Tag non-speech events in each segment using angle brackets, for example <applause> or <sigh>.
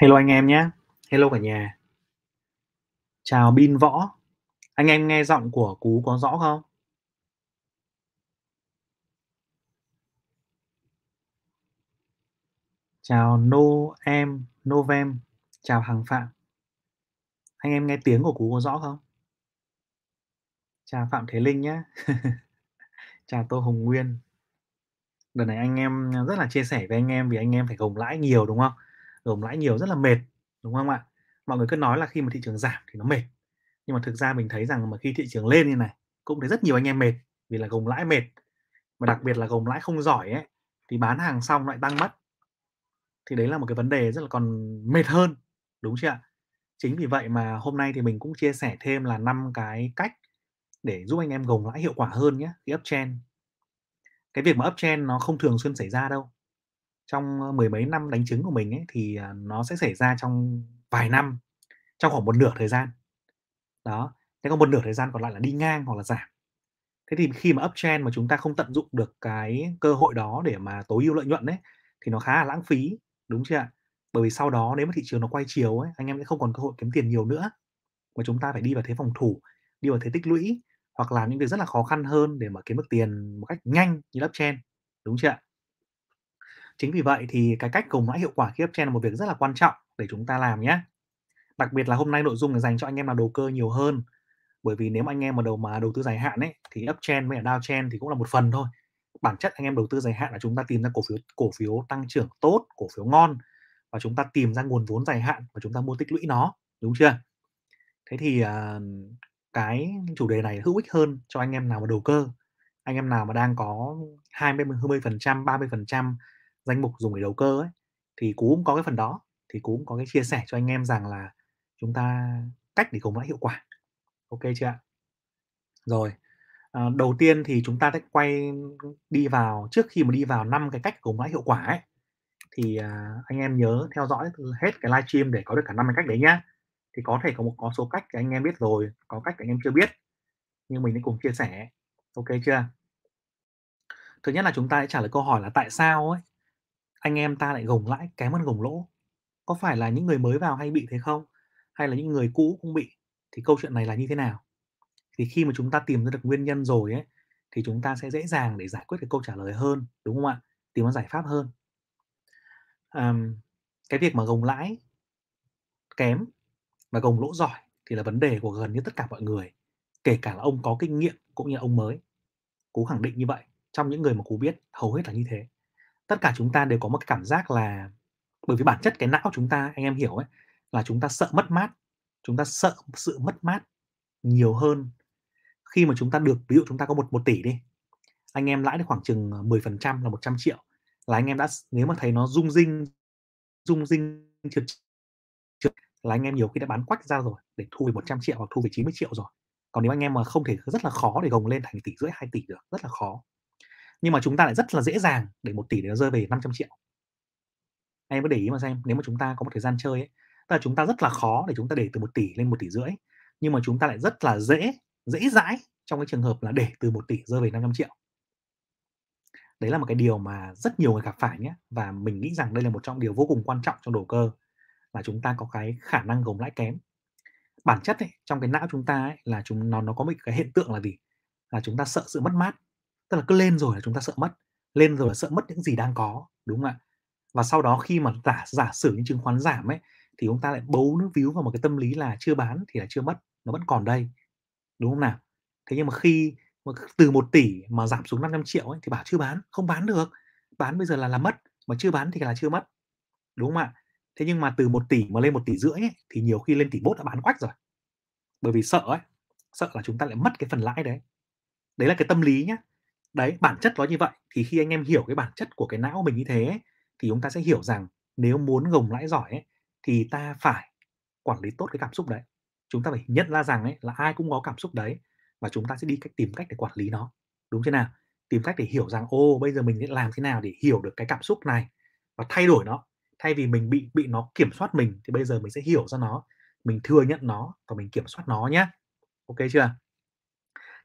Hello anh em nhé. Hello cả nhà. Chào Bin Võ. Anh em nghe giọng của Cú có rõ không? Chào No em, Novem. Chào Hằng Phạm. Anh em nghe tiếng của Cú có rõ không? Chào Phạm Thế Linh nhé. <laughs> Chào Tô Hồng Nguyên. Đợt này anh em rất là chia sẻ với anh em vì anh em phải gồng lãi nhiều đúng không? Gồng lãi nhiều rất là mệt đúng không ạ? Mọi người cứ nói là khi mà thị trường giảm thì nó mệt. Nhưng mà thực ra mình thấy rằng mà khi thị trường lên như này cũng thấy rất nhiều anh em mệt vì là gồng lãi mệt. Mà đặc biệt là gồng lãi không giỏi ấy thì bán hàng xong lại tăng mất. Thì đấy là một cái vấn đề rất là còn mệt hơn, đúng chưa ạ? Chính vì vậy mà hôm nay thì mình cũng chia sẻ thêm là năm cái cách để giúp anh em gồng lãi hiệu quả hơn nhé khi uptrend. Cái việc mà uptrend nó không thường xuyên xảy ra đâu. Trong mười mấy năm đánh trứng của mình ấy thì à, nó sẽ xảy ra trong vài năm, trong khoảng một nửa thời gian. Đó, thế còn một nửa thời gian còn lại là đi ngang hoặc là giảm. Thế thì khi mà uptrend mà chúng ta không tận dụng được cái cơ hội đó để mà tối ưu lợi nhuận ấy thì nó khá là lãng phí, đúng chưa ạ? Bởi vì sau đó nếu mà thị trường nó quay chiều ấy, anh em sẽ không còn cơ hội kiếm tiền nhiều nữa. Mà chúng ta phải đi vào thế phòng thủ, đi vào thế tích lũy hoặc làm những việc rất là khó khăn hơn để mà kiếm được tiền một cách nhanh như uptrend, đúng chưa ạ? Chính vì vậy thì cái cách gồng lãi hiệu quả khi uptrend là một việc rất là quan trọng để chúng ta làm nhé. Đặc biệt là hôm nay nội dung là dành cho anh em là đầu cơ nhiều hơn. Bởi vì nếu mà anh em mà đầu mà đầu tư dài hạn ấy thì uptrend với downtrend thì cũng là một phần thôi. Bản chất anh em đầu tư dài hạn là chúng ta tìm ra cổ phiếu cổ phiếu tăng trưởng tốt, cổ phiếu ngon và chúng ta tìm ra nguồn vốn dài hạn và chúng ta mua tích lũy nó, đúng chưa? Thế thì uh, cái chủ đề này hữu ích hơn cho anh em nào mà đầu cơ. Anh em nào mà đang có 20 20%, 30% danh mục dùng để đầu cơ ấy thì cú cũng có cái phần đó thì cú cũng có cái chia sẻ cho anh em rằng là chúng ta cách để gồng lãi hiệu quả. Ok chưa ạ? Rồi à, đầu tiên thì chúng ta sẽ quay đi vào trước khi mà đi vào năm cái cách gồng lãi hiệu quả ấy thì à, anh em nhớ theo dõi hết cái livestream để có được cả năm cái cách đấy nhá. Thì có thể có một có số cách thì anh em biết rồi có cách anh em chưa biết nhưng mình sẽ cùng chia sẻ. Ok chưa thứ nhất là chúng ta sẽ trả lời câu hỏi là tại sao ấy? Anh em ta lại gồng lãi kém hơn gồng lỗ. Có phải là những người mới vào hay bị thế không? Hay là những người cũ cũng bị? Thì câu chuyện này là như thế nào? Thì khi mà chúng ta tìm ra được nguyên nhân rồi ấy thì chúng ta sẽ dễ dàng để giải quyết cái câu trả lời hơn đúng không ạ? Tìm ra giải pháp hơn. À, cái việc mà gồng lãi kém và gồng lỗ giỏi thì là vấn đề của gần như tất cả mọi người kể cả là ông có kinh nghiệm cũng như ông mới. Cú khẳng định như vậy trong những người mà cú biết hầu hết là như thế tất cả chúng ta đều có một cái cảm giác là, bởi vì bản chất cái não chúng ta, anh em hiểu ấy, là chúng ta sợ mất mát, chúng ta sợ sự mất mát nhiều hơn khi mà chúng ta được, ví dụ chúng ta có một một tỷ đi, anh em lãi được khoảng chừng ờ, 10% là 100 triệu là anh em đã nếu mà thấy nó rung rinh rung rinh trượt trượt là anh em nhiều khi đã bán quách ra rồi để thu về 100 triệu hoặc thu về 90 triệu rồi. Còn nếu anh em mà không thể, rất là khó để gồng lên thành tỷ rưỡi 2 tỷ được, rất là khó nhưng mà chúng ta lại rất là dễ dàng để một tỷ để nó rơi về 500 triệu. Anh em có để ý mà xem nếu mà chúng ta có một thời gian chơi ấy tức là chúng ta rất là khó để chúng ta để từ một tỷ lên một tỷ rưỡi nhưng mà chúng ta lại rất là dễ dễ dãi trong cái trường hợp là để từ một tỷ rơi về 500 triệu. Đấy là một cái điều mà rất nhiều người gặp phải nhé và mình nghĩ rằng đây là một trong điều vô cùng quan trọng trong đầu cơ là chúng ta có cái khả năng gồng lãi kém. Bản chất ấy, trong cái não chúng ta ấy, là chúng nó nó có một cái hiện tượng là gì? Là chúng ta sợ sự mất mát tức là cứ lên rồi là chúng ta sợ mất lên rồi là sợ mất những gì đang có đúng không ạ? Và sau đó khi mà giả giả sử những chứng khoán giảm ấy thì chúng ta lại bấu nước víu vào một cái tâm lý là chưa bán thì là chưa mất nó vẫn còn đây đúng không nào? Thế nhưng mà khi mà từ 1 tỷ mà giảm xuống 500 triệu ấy, thì bảo chưa bán không bán được. Bán bây giờ là là mất mà chưa bán thì là chưa mất đúng không ạ? Thế nhưng mà từ 1 tỷ mà lên 1 tỷ rưỡi ấy, thì nhiều khi lên tỷ bốt đã bán quách rồi. Bởi vì sợ ấy sợ là chúng ta lại mất cái phần lãi đấy. Đấy là cái tâm lý nhá đấy bản chất nó như vậy. Thì khi anh em hiểu cái bản chất của cái não mình như thế ấy, thì chúng ta sẽ hiểu rằng nếu muốn gồng lãi giỏi ấy, thì ta phải quản lý tốt cái cảm xúc đấy. Chúng ta phải nhận ra rằng ấy là ai cũng có cảm xúc đấy và chúng ta sẽ đi cách tìm cách để quản lý nó. Đúng chưa nào? Tìm cách để hiểu rằng ô bây giờ mình sẽ làm thế nào để hiểu được cái cảm xúc này và thay đổi nó. Thay vì mình bị bị nó kiểm soát mình thì bây giờ mình sẽ hiểu ra nó mình thừa nhận nó và mình kiểm soát nó nhé ok chưa?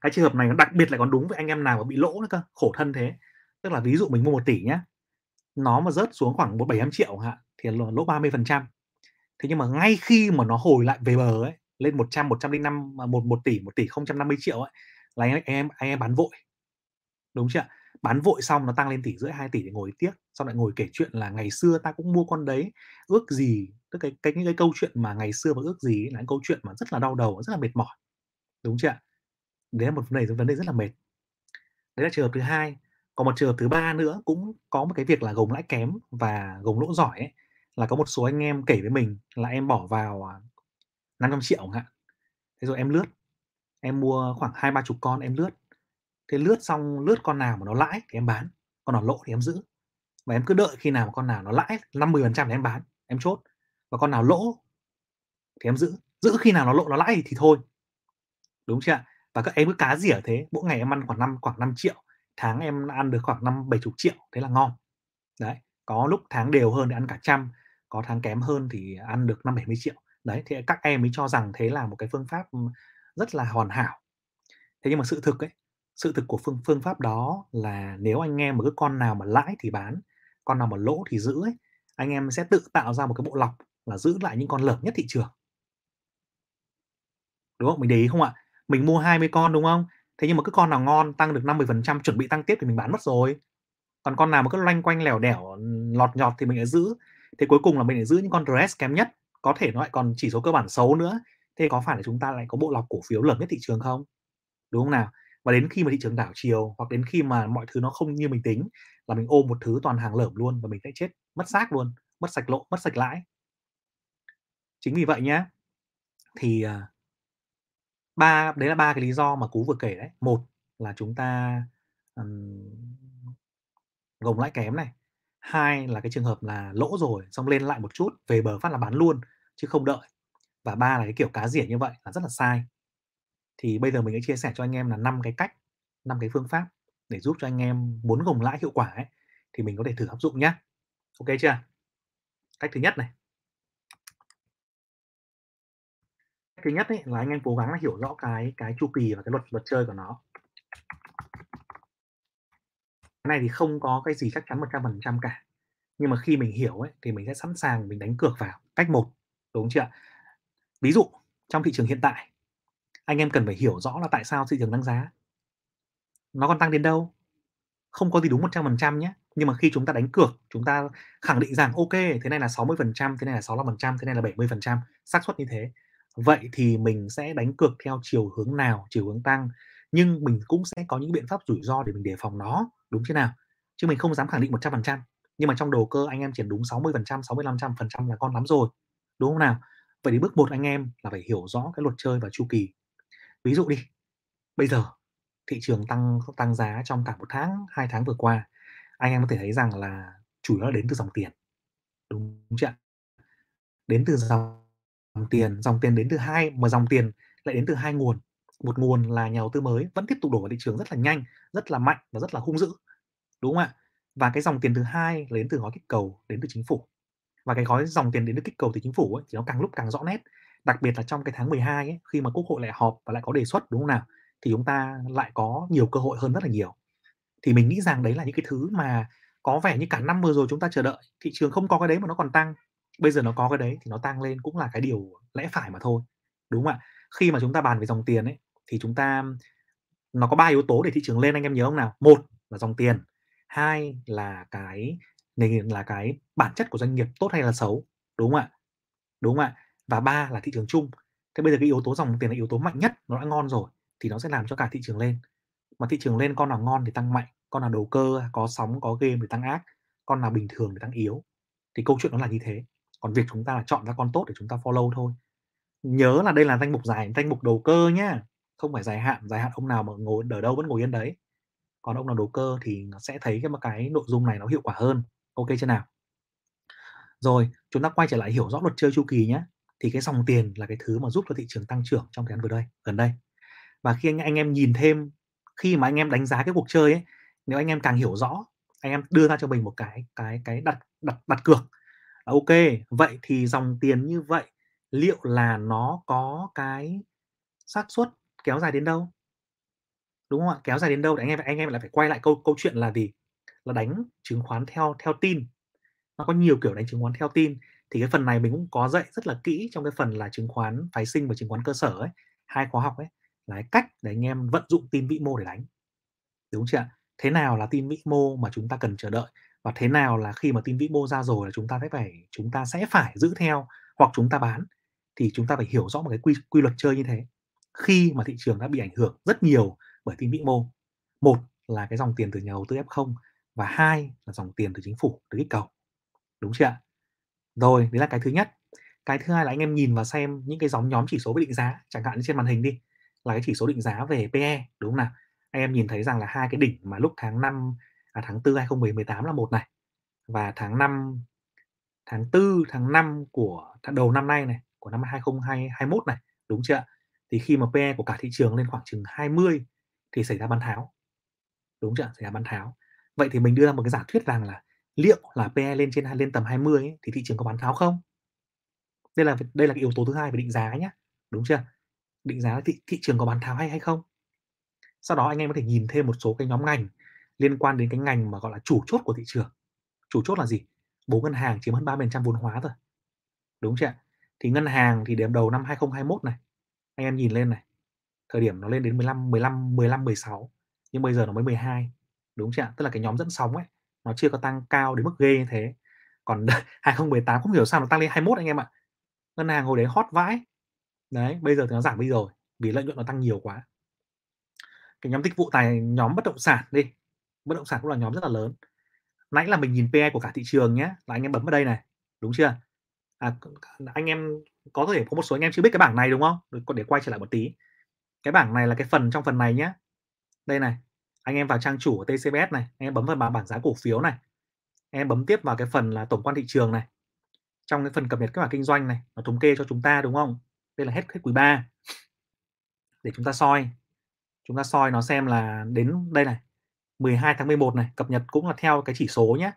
Cái trường hợp này nó đặc biệt lại còn đúng với anh em nào mà bị lỗ nữa cơ khổ thân thế tức là ví dụ mình mua một tỷ nhé nó mà rớt xuống khoảng một bảy triệu hả thì là lỗ 30 phần trăm Thế nhưng mà ngay khi mà nó hồi lại về bờ ấy, lên 100, 105 1 1 tỷ 1 tỷ 050 triệu ấy, là anh em anh em bán vội. Đúng chưa? Bán vội xong nó tăng lên tỷ rưỡi 2 tỷ để ngồi tiếc, xong lại ngồi kể chuyện là ngày xưa ta cũng mua con đấy, ước gì tức cái cái những cái câu chuyện mà ngày xưa mà ước gì ấy là những câu chuyện mà rất là đau đầu, rất là mệt mỏi. Đúng chưa ạ? Đấy là một vấn đề vấn đề rất là mệt. Đấy là trường hợp thứ hai. Còn một trường hợp thứ ba nữa cũng có một cái việc là gồng lãi kém và gồng lỗ giỏi ấy, là có một số anh em kể với mình là em bỏ vào, à, 500 triệu chẳng hạn. Thế rồi em lướt, em mua khoảng 20-30 con em lướt. Thế lướt xong lướt con nào mà nó lãi thì em bán, con nào lỗ thì em giữ. Và em cứ đợi khi nào mà con nào nó lãi 5-10% thì em bán, em chốt. Và con nào lỗ thì em giữ, giữ khi nào nó lỗ nó lãi thì thì thôi. Đúng chưa ạ? Và các em cứ cá rỉa thế, mỗi ngày em ăn khoảng năm khoảng 5 triệu tháng em ăn được khoảng năm bảy chục triệu thế là ngon. Đấy, có lúc tháng đều hơn thì ăn cả trăm, có tháng kém hơn thì ăn được năm bảy mươi triệu Đấy, thì các em mới cho rằng thế là một cái phương pháp, rất là hoàn hảo. Thế nhưng mà sự thực ấy, sự thực của phương phương pháp đó là nếu anh em mà cứ con nào mà lãi thì bán, con nào mà lỗ thì giữ ấy, anh em sẽ tự tạo ra một cái bộ lọc là giữ lại những con lợn nhất thị trường. Đúng không? Mình để ý không ạ? Mình mua 20 con, đúng không? Thế nhưng mà cứ con nào ngon tăng được 5-10% chuẩn bị tăng tiếp thì mình bán mất rồi. Còn con nào mà cứ loanh quanh lẻo đẻo, lọt nhọt thì mình lại giữ. Thế cuối cùng là mình lại giữ những con RS kém nhất, có thể nó lại còn chỉ số cơ bản xấu nữa. Thế có phải là chúng ta lại có bộ lọc cổ phiếu lởm nhất thị trường không? Đúng không nào? Và đến khi mà thị trường đảo chiều hoặc đến khi mà mọi thứ nó không như mình tính là mình ôm một thứ toàn hàng lởm luôn và mình sẽ chết mất xác luôn, mất sạch lỗ, mất sạch lãi. Chính vì vậy nhá, thì, à, ba đấy là ba cái lý do mà Cú vừa kể đấy. Một là chúng ta, um, gồng lãi kém này. Hai là cái trường hợp là lỗ rồi, xong lên lại một chút, về bờ phát là bán luôn, chứ không đợi. Và ba là cái kiểu cá rỉa như vậy là rất là sai. Thì bây giờ mình sẽ chia sẻ cho anh em là năm cái cách, năm cái phương pháp để giúp cho anh em muốn gồng lãi hiệu quả ấy, thì mình có thể thử áp dụng nhé. OK chưa? Cách thứ nhất này. Thứ nhất ấy, là anh em cố gắng là hiểu rõ cái cái chu kỳ và cái luật luật chơi của nó. Cái này thì không có cái gì chắc chắn 100% cả. Nhưng mà khi mình hiểu ấy, thì mình sẽ sẵn sàng mình đánh cược vào. Cách một đúng chưa? Ví dụ, trong thị trường hiện tại, anh em cần phải hiểu rõ là tại sao thị trường tăng giá. Nó còn tăng đến đâu? Không có gì đúng 100% nhé. Nhưng mà khi chúng ta đánh cược, chúng ta khẳng định rằng OK, thế này là 60%, thế này là 65%, thế này là 70%, xác suất như thế. Vậy thì mình sẽ đánh cược theo chiều hướng nào, chiều hướng tăng, nhưng mình cũng sẽ có những biện pháp rủi ro để mình đề phòng nó, đúng chưa nào? Chứ mình không dám khẳng định 100%, nhưng mà trong đầu cơ anh em chỉ đúng 60%, 65% là con lắm rồi, đúng không nào? Vậy thì bước một anh em là phải hiểu rõ cái luật chơi và chu kỳ. Ví dụ đi, bây giờ thị trường tăng tăng giá trong cả một tháng, hai tháng vừa qua, anh em có thể thấy rằng là chủ yếu là đến từ dòng tiền. Đúng chưa ạ? Đến từ dòng tiền, dòng tiền đến từ hai mà dòng tiền lại đến từ hai nguồn. Một nguồn là nhà đầu tư mới vẫn tiếp tục đổ vào thị trường rất là nhanh, rất là mạnh và rất là hung dữ, đúng không ạ? Và cái dòng tiền thứ hai là đến từ gói kích cầu đến từ chính phủ. Và cái gói dòng tiền đến từ kích cầu từ chính phủ ấy, thì nó càng lúc càng rõ nét. Đặc biệt là trong cái tháng 12 ấy, khi mà Quốc hội lại họp và lại có đề xuất, đúng không nào? Thì chúng ta lại có nhiều cơ hội hơn rất là nhiều. Thì mình nghĩ rằng đấy là những cái thứ mà có vẻ như cả năm vừa rồi chúng ta chờ đợi, thị trường không có cái đấy mà nó còn tăng. Bây giờ nó có cái đấy thì nó tăng lên cũng là cái điều lẽ phải mà thôi, đúng không ạ? Khi mà chúng ta bàn về dòng tiền ấy, thì chúng ta nó có ba yếu tố để thị trường lên anh em nhớ không nào? Một là dòng tiền, hai là cái nền là cái bản chất của doanh nghiệp tốt hay là xấu, đúng không ạ? Đúng không ạ? Và ba là thị trường chung. Thế bây giờ cái yếu tố dòng tiền là yếu tố mạnh nhất, nó đã ngon rồi thì nó sẽ làm cho cả thị trường lên. Mà thị trường lên con nào ngon thì tăng mạnh, con nào đầu cơ, có sóng, có game thì tăng ác, con nào bình thường thì tăng yếu. Thì câu chuyện nó là như thế. Còn việc chúng ta là chọn ra con tốt để chúng ta follow thôi. Nhớ là đây là danh mục dài, danh mục đầu cơ nhá, không phải dài hạn, dài hạn ông nào mà ngồi ở đâu vẫn ngồi yên đấy. Còn ông nào đầu cơ thì nó sẽ thấy cái một cái nội dung này nó hiệu quả hơn. OK chưa nào? Rồi, chúng ta quay trở lại hiểu rõ luật chơi chu kỳ nhé. Thì cái dòng tiền là cái thứ mà giúp cho thị trường tăng trưởng trong thời gian vừa đây, gần đây. Và khi anh anh em nhìn thêm, khi mà anh em đánh giá cái cuộc chơi ấy, nếu anh em càng hiểu rõ, anh em đưa ra cho mình một cái cái cái đặt đặt đặt cược. À, OK, vậy thì dòng tiền như vậy liệu là nó có cái xác suất kéo dài đến đâu? Đúng không ạ? Kéo dài đến đâu thì anh em anh em lại phải quay lại câu câu chuyện là gì? Là đánh chứng khoán theo theo tin. Nó có nhiều kiểu đánh chứng khoán theo tin, Thì cái phần này mình cũng có dạy rất là kỹ trong cái phần là chứng khoán phái sinh và chứng khoán cơ sở ấy, hai khóa học ấy, là cái cách để anh em vận dụng tin vĩ mô để đánh. Đúng chưa ạ? Thế nào là tin vĩ mô mà chúng ta cần chờ đợi và thế nào là khi mà tin vĩ mô ra rồi là chúng ta sẽ phải chúng ta sẽ phải giữ theo hoặc chúng ta bán. Thì chúng ta phải hiểu rõ một cái quy quy luật chơi như thế. Khi mà thị trường đã bị ảnh hưởng rất nhiều bởi tin vĩ mô. Một là cái dòng tiền từ nhà đầu tư F0 và hai là dòng tiền từ chính phủ từ kích cầu. Đúng chưa ạ? Rồi, đấy là cái thứ nhất. Cái thứ hai là anh em nhìn vào xem những cái dòng nhóm chỉ số về định giá, chẳng hạn trên màn hình đi, là cái chỉ số định giá về PE, đúng không nào? Anh em nhìn thấy rằng là hai cái đỉnh mà lúc tháng 5 là tháng 4 2018 là một này và tháng 5 tháng 4, tháng 5 của đầu năm nay này, của năm 2021 này, đúng chưa? Thì khi mà PE của cả thị trường lên khoảng chừng 20 thì xảy ra bán tháo. Đúng chưa? Xảy ra bán tháo. Vậy thì mình đưa ra một cái giả thuyết rằng là liệu là PE lên trên lên tầm 20 ấy, thì thị trường có bán tháo không? Đây là đây là cái yếu tố thứ hai về định giá nhé, đúng chưa? Định giá thị thị trường có bán tháo hay hay không? Sau đó anh em có thể nhìn thêm một số cái nhóm ngành liên quan đến cái ngành mà gọi là chủ chốt của thị trường. Chủ chốt là gì? Bốn ngân hàng chiếm hơn 30% vốn hóa rồi. Đúng chưa ạ? Thì ngân hàng thì điểm đầu năm 2021 này, anh em nhìn lên này. Thời điểm nó lên đến 15 15 15 16 nhưng bây giờ nó mới 12. Đúng chưa ạ? Tức là cái nhóm dẫn sóng ấy nó chưa có tăng cao đến mức ghê như thế. Còn 2018 <laughs> không hiểu sao nó tăng lên 21 anh em ạ. Ngân hàng hồi đấy hot vãi. Đấy, bây giờ thì nó giảm đi rồi vì lợi nhuận nó tăng nhiều quá. Cái nhóm dịch vụ tài nhóm bất động sản đi. Bất động sản cũng là nhóm rất là lớn. Nãy là mình nhìn PE của cả thị trường nhé, là anh em bấm vào đây này, đúng chưa? À, anh em có thể có một số anh em chưa biết cái bảng này đúng không? Để quay trở lại một tí. Cái bảng này là cái phần trong phần này nhé. Đây này, anh em vào trang chủ của TCBS này, anh em bấm vào bảng bảng giá cổ phiếu này. Anh em bấm tiếp vào cái phần là tổng quan thị trường này. Trong cái phần cập nhật kết quả kinh doanh này, nó thống kê cho chúng ta đúng không? Đây là hết hết quý 3. Để chúng ta soi. Chúng ta soi nó xem là đến đây này. 12 tháng 11 này, cập nhật cũng là theo cái chỉ số nhé.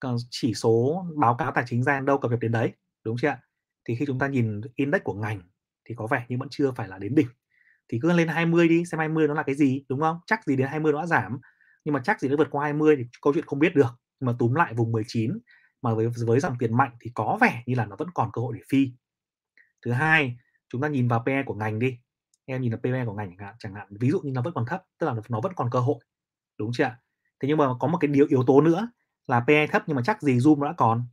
Còn chỉ số báo cáo tài chính ra đâu cập nhật đến đấy, đúng chưa ạ? Thì khi chúng ta nhìn index của ngành thì có vẻ như vẫn chưa phải là đến đỉnh. Thì cứ lên 20 đi xem 20 nó là cái gì đúng không? Chắc gì đến 20 nó đã giảm nhưng mà chắc gì nó vượt qua 20 thì câu chuyện không biết được. Nhưng mà túm lại vùng 19 mà với với dòng tiền mạnh thì có vẻ như là nó vẫn còn cơ hội để phi. Thứ hai chúng ta nhìn vào PE của ngành đi. Em nhìn vào PE của ngành chẳng hạn chẳng hạn ví dụ như nó vẫn còn thấp tức là nó vẫn còn cơ hội đúng chưa thế nhưng mà có một cái điều yếu tố nữa là PE thấp nhưng mà chắc gì zoom nó đã còn.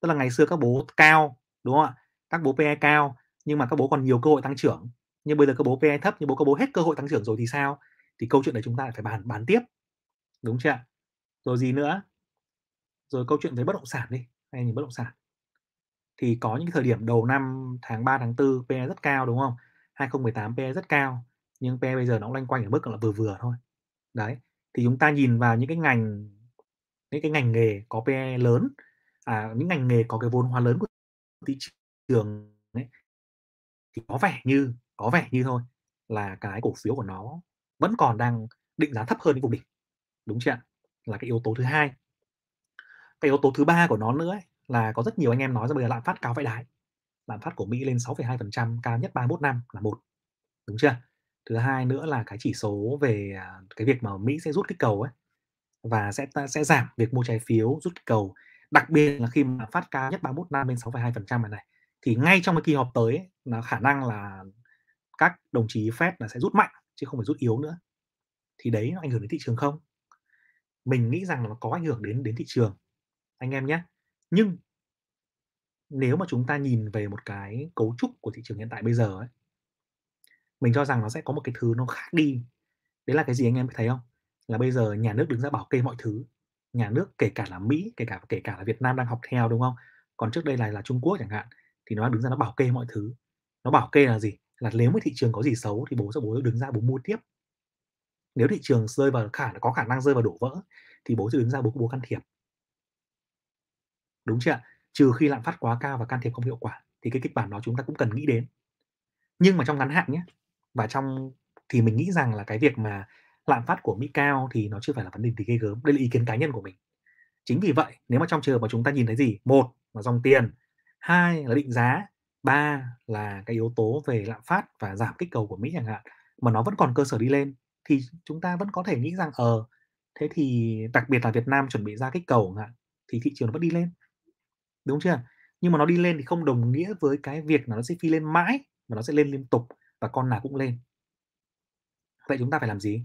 Tức là ngày xưa các bố cao, đúng không ạ? Các bố PE cao nhưng mà các bố còn nhiều cơ hội tăng trưởng. Nhưng bây giờ các bố PE thấp nhưng bố các bố hết cơ hội tăng trưởng rồi thì sao? Thì câu chuyện đấy chúng ta lại phải bàn bán tiếp. Đúng chưa rồi gì nữa? Rồi câu chuyện về bất động sản đi, hay nhìn bất động sản. Thì có những thời điểm đầu năm tháng 3 tháng 4 PE rất cao, đúng không? 2018 PE rất cao nhưng PE bây giờ nó cũng loanh quanh ở mức là vừa vừa thôi. Đấy thì chúng ta nhìn vào những cái ngành những cái ngành nghề có PE lớn à, những ngành nghề có cái vốn hóa lớn của thị trường ấy, thì có vẻ như có vẻ như thôi là cái cổ phiếu của nó vẫn còn đang định giá thấp hơn những vùng đỉnh đúng chưa là cái yếu tố thứ hai. Cái yếu tố thứ ba của nó nữa ấy, là có rất nhiều anh em nói ra bây giờ lạm phát cao vãi đái. Lạm phát của Mỹ lên 6,2% cao nhất 31 năm là một đúng chưa thứ hai nữa là cái chỉ số về à, cái việc mà Mỹ sẽ rút kích cầu ấy và sẽ sẽ giảm việc mua trái phiếu rút kích cầu. Đặc biệt là khi mà phát cao nhất 31 năm lên 6,2% này này thì ngay trong cái kỳ họp tới ấy, là khả năng là các đồng chí Fed là sẽ rút mạnh chứ không phải rút yếu nữa. Thì đấy nó ảnh hưởng đến thị trường không? Mình nghĩ rằng là nó có ảnh hưởng đến đến thị trường anh em nhé. Nhưng nếu mà chúng ta nhìn về một cái cấu trúc của thị trường hiện tại bây giờ ấy mình cho rằng nó sẽ có một cái thứ nó khác đi. Đấy là cái gì anh em thấy không? Là bây giờ nhà nước đứng ra bảo kê mọi thứ. Nhà nước, kể cả là Mỹ, kể cả kể cả là Việt Nam đang học theo, đúng không? Còn trước đây là là Trung Quốc chẳng hạn, thì nó đứng ra nó bảo kê mọi thứ. Nó bảo kê là gì? Là nếu mà thị trường có gì xấu thì bố sẽ bố đứng ra bố mua tiếp. Nếu thị trường rơi vào khả, có khả năng rơi vào đổ vỡ thì bố sẽ đứng ra bố bố can thiệp. Đúng chưa ạ? Trừ khi lạm phát quá cao và can thiệp không hiệu quả thì cái kịch bản đó chúng ta cũng cần nghĩ đến. Nhưng mà trong ngắn hạn nhé và trong thì mình nghĩ rằng là cái việc mà lạm phát của Mỹ cao thì nó chưa phải là vấn đề gì ghê gớm. Đây là ý kiến cá nhân của mình. Chính vì vậy nếu mà trong trường mà chúng ta nhìn thấy gì? Một là dòng tiền hai là định giá ba là cái yếu tố về lạm phát và giảm kích cầu của Mỹ chẳng hạn mà nó vẫn còn cơ sở đi lên thì chúng ta vẫn có thể nghĩ rằng ờ thế thì đặc biệt là Việt Nam chuẩn bị ra kích cầu chẳng hạn thì thị trường nó vẫn đi lên. Đúng chưa? Nhưng Nhưng mà nó đi lên thì không đồng nghĩa với cái việc là nó sẽ phi lên mãi, mà nó sẽ lên liên tục và con nào cũng lên. Vậy chúng ta phải làm gì?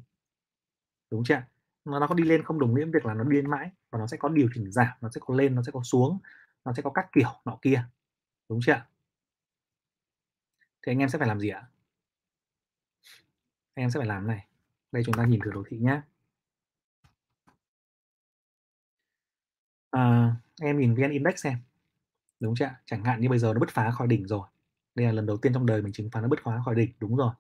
Đúng chưa Nó nó có đi lên không đồng nghĩa với việc là nó điên mãi, và nó sẽ có điều chỉnh giảm, nó sẽ có lên, nó sẽ có xuống, nó sẽ có các kiểu nọ kia. Đúng chưa Thì anh em sẽ phải làm gì ạ? Anh em sẽ phải làm này. Đây chúng ta nhìn thử đồ thị nhá. À, em nhìn VN Index xem. Đúng chưa Chẳng hạn như bây giờ nó bứt phá khỏi đỉnh rồi. Đây là lần đầu tiên trong đời mình chứng khoán nó bứt phá khỏi đỉnh, đúng rồi.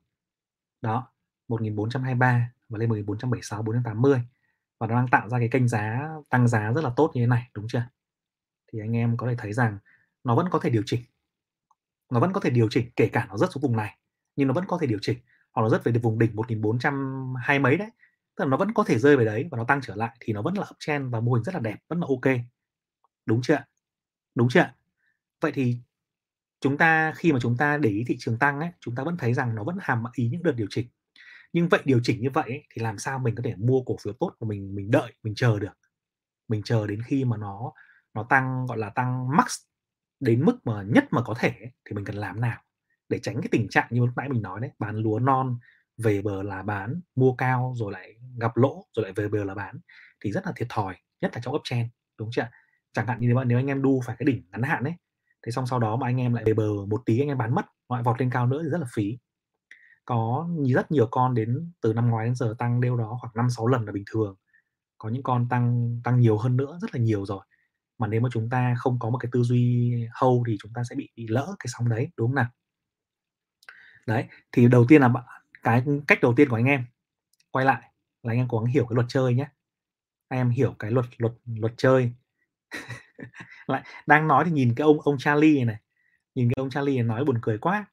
Đó, 1423 và lên 1476, 480 và nó đang tạo ra cái kênh giá tăng giá rất là tốt như thế này, đúng chưa? Thì anh em có thể thấy rằng nó vẫn có thể điều chỉnh. Nó vẫn có thể điều chỉnh kể cả nó rất xuống vùng này, nhưng nó vẫn có thể điều chỉnh hoặc nó rất về vùng đỉnh 1420 mấy đấy. Tức là nó vẫn có thể rơi về đấy và nó tăng trở lại thì nó vẫn là uptrend và mô hình rất là đẹp, vẫn là ok. Đúng chưa Đúng chưa Vậy thì chúng ta khi mà chúng ta để ý thị trường tăng ấy, chúng ta vẫn thấy rằng nó vẫn hàm ý những đợt điều chỉnh. Nhưng vậy điều chỉnh như vậy ấy, thì làm sao mình có thể mua cổ phiếu tốt của mình mình đợi, mình chờ được. Mình chờ đến khi mà nó nó tăng gọi là tăng max đến mức mà nhất mà có thể ấy, thì mình cần làm nào để tránh cái tình trạng như lúc nãy mình nói đấy, bán lúa non về bờ là bán, mua cao rồi lại gặp lỗ rồi lại về bờ là bán thì rất là thiệt thòi, nhất là trong uptrend, đúng chưa? Chẳng hạn như nếu, nếu anh em đu phải cái đỉnh ngắn hạn ấy, thế xong sau đó mà anh em lại về bờ một tí anh em bán mất, lại vọt lên cao nữa thì rất là phí. Có rất nhiều con đến từ năm ngoái đến giờ tăng đều đó khoảng 5 6 lần là bình thường. Có những con tăng tăng nhiều hơn nữa, rất là nhiều rồi. Mà nếu mà chúng ta không có một cái tư duy hâu thì chúng ta sẽ bị bị lỡ cái sóng đấy, đúng không nào? Đấy, thì đầu tiên là cái cách đầu tiên của anh em quay lại là anh em cố gắng hiểu cái luật chơi nhé. Anh em hiểu cái luật luật luật chơi. <laughs> <laughs> lại đang nói thì nhìn cái ông ông Charlie này, này nhìn cái ông Charlie này nói buồn cười quá.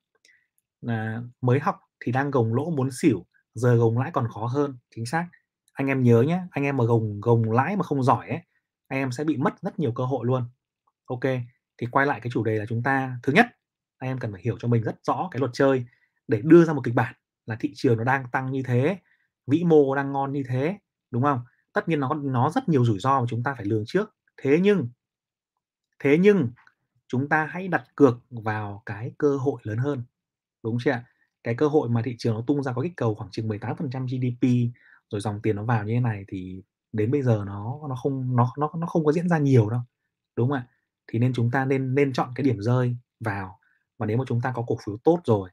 Là mới học thì đang gồng lỗ muốn xỉu, giờ gồng lãi còn khó hơn, chính xác. Anh em nhớ nhé, anh em mà gồng gồng lãi mà không giỏi ấy, anh em sẽ bị mất rất nhiều cơ hội luôn. Ok, thì quay lại cái chủ đề là chúng ta thứ nhất, anh em cần phải hiểu cho mình rất rõ cái luật chơi để đưa ra một kịch bản là thị trường nó đang tăng như thế, vĩ mô đang ngon như thế, đúng không? Tất nhiên nó nó rất nhiều rủi ro mà chúng ta phải lường trước. Thế nhưng thế nhưng, chúng ta hãy đặt cược vào cái cơ hội lớn hơn. Đúng chưa ạ? Cái cơ hội mà thị trường nó tung ra có kích cầu khoảng chừng 18% GDP rồi dòng tiền nó vào như thế này thì đến bây giờ nó nó không, nó nó nó không có diễn ra nhiều đâu. Đúng không ạ? Thì nên chúng ta nên nên chọn cái điểm rơi vào và nếu mà chúng ta có cổ phiếu tốt rồi,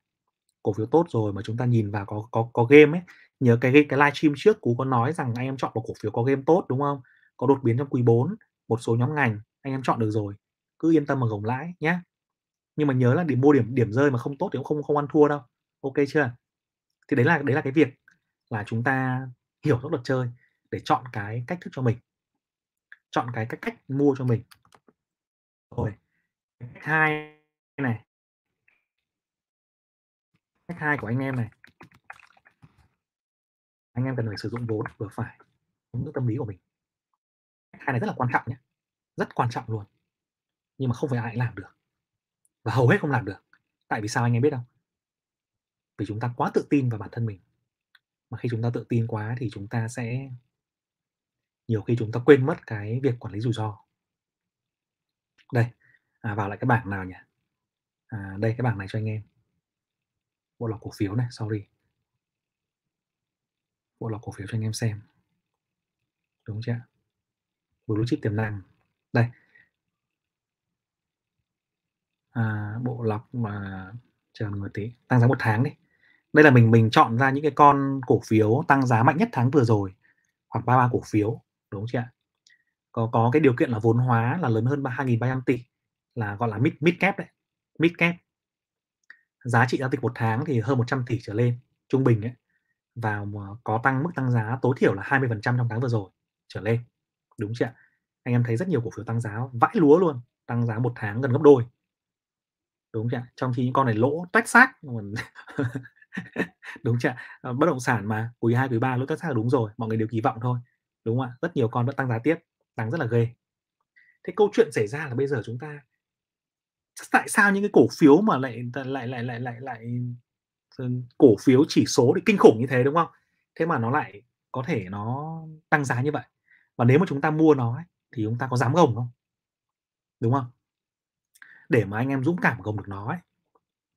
cổ phiếu tốt rồi mà chúng ta nhìn vào có có có game ấy, nhớ cái cái livestream trước cú có nói rằng anh em chọn một cổ phiếu có game tốt, đúng không có đột biến trong quý 4 một số nhóm ngành anh em chọn được rồi, cứ yên tâm mà gồng lãi nhé nhưng mà nhớ là điểm mua điểm điểm rơi mà không tốt thì cũng không không ăn thua đâu. Ok chưa? Thì đấy là đấy là cái việc là chúng ta hiểu các luật chơi để chọn cái cách thức cho mình. Chọn cái cách cách mua cho mình. Rồi cách hai này. Cách hai của anh em này. Anh em cần phải sử dụng vốn, vừa phải, đúng tâm lý của mình. Cách hai này rất là quan trọng nhé rất quan trọng luôn. Nhưng mà không phải ai làm được. Và hầu hết không làm được. Tại vì sao anh em biết không? Vì chúng ta quá tự tin vào bản thân mình. Mà khi chúng ta tự tin quá thì chúng ta sẽ nhiều khi chúng ta quên mất cái việc quản lý rủi ro. Đây à, vào lại cái bảng nào nhỉ? À, đây cái bảng này cho anh em. Bộ lọc cổ phiếu này sorry. Bộ lọc cổ phiếu cho anh em xem. Đúng chưa blue chip tiềm năng đây. À, bộ lọc mà chờ một tí tăng giá một tháng đi. Đây là mình mình chọn ra những cái con cổ phiếu tăng giá mạnh nhất tháng vừa rồi khoảng 33 cổ phiếu đúng chưa ạ? Có có cái điều kiện là vốn hóa là lớn hơn 2.300 tỷ là gọi là mid mid cap đấy mid cap. Giá trị giao dịch một tháng thì hơn 100 tỷ trở lên trung bình ấy và có tăng mức tăng giá tối thiểu là 20% trong tháng vừa rồi trở lên đúng chưa ạ? Anh em thấy rất nhiều cổ phiếu tăng giá vãi lúa luôn tăng giá một tháng gần gấp đôi. Đúng chưa trong khi những con này lỗ tách xác <laughs> đúng chưa ờ, bất động sản mà quý 2 quý 3 lỗ tách xác là đúng rồi mọi người đều kỳ vọng thôi đúng không ạ? Rất nhiều con vẫn tăng giá tiếp tăng rất là ghê. Thế câu chuyện xảy ra là bây giờ chúng ta tại sao những cái cổ phiếu mà lại lại lại lại lại lại ừ, cổ phiếu chỉ số thì kinh khủng như thế đúng không? Thế mà nó lại có thể nó tăng giá như vậy. Và nếu mà chúng ta mua nó ấy, thì chúng ta có dám gồng không đúng không để mà anh em dũng cảm gồng được nó ấy.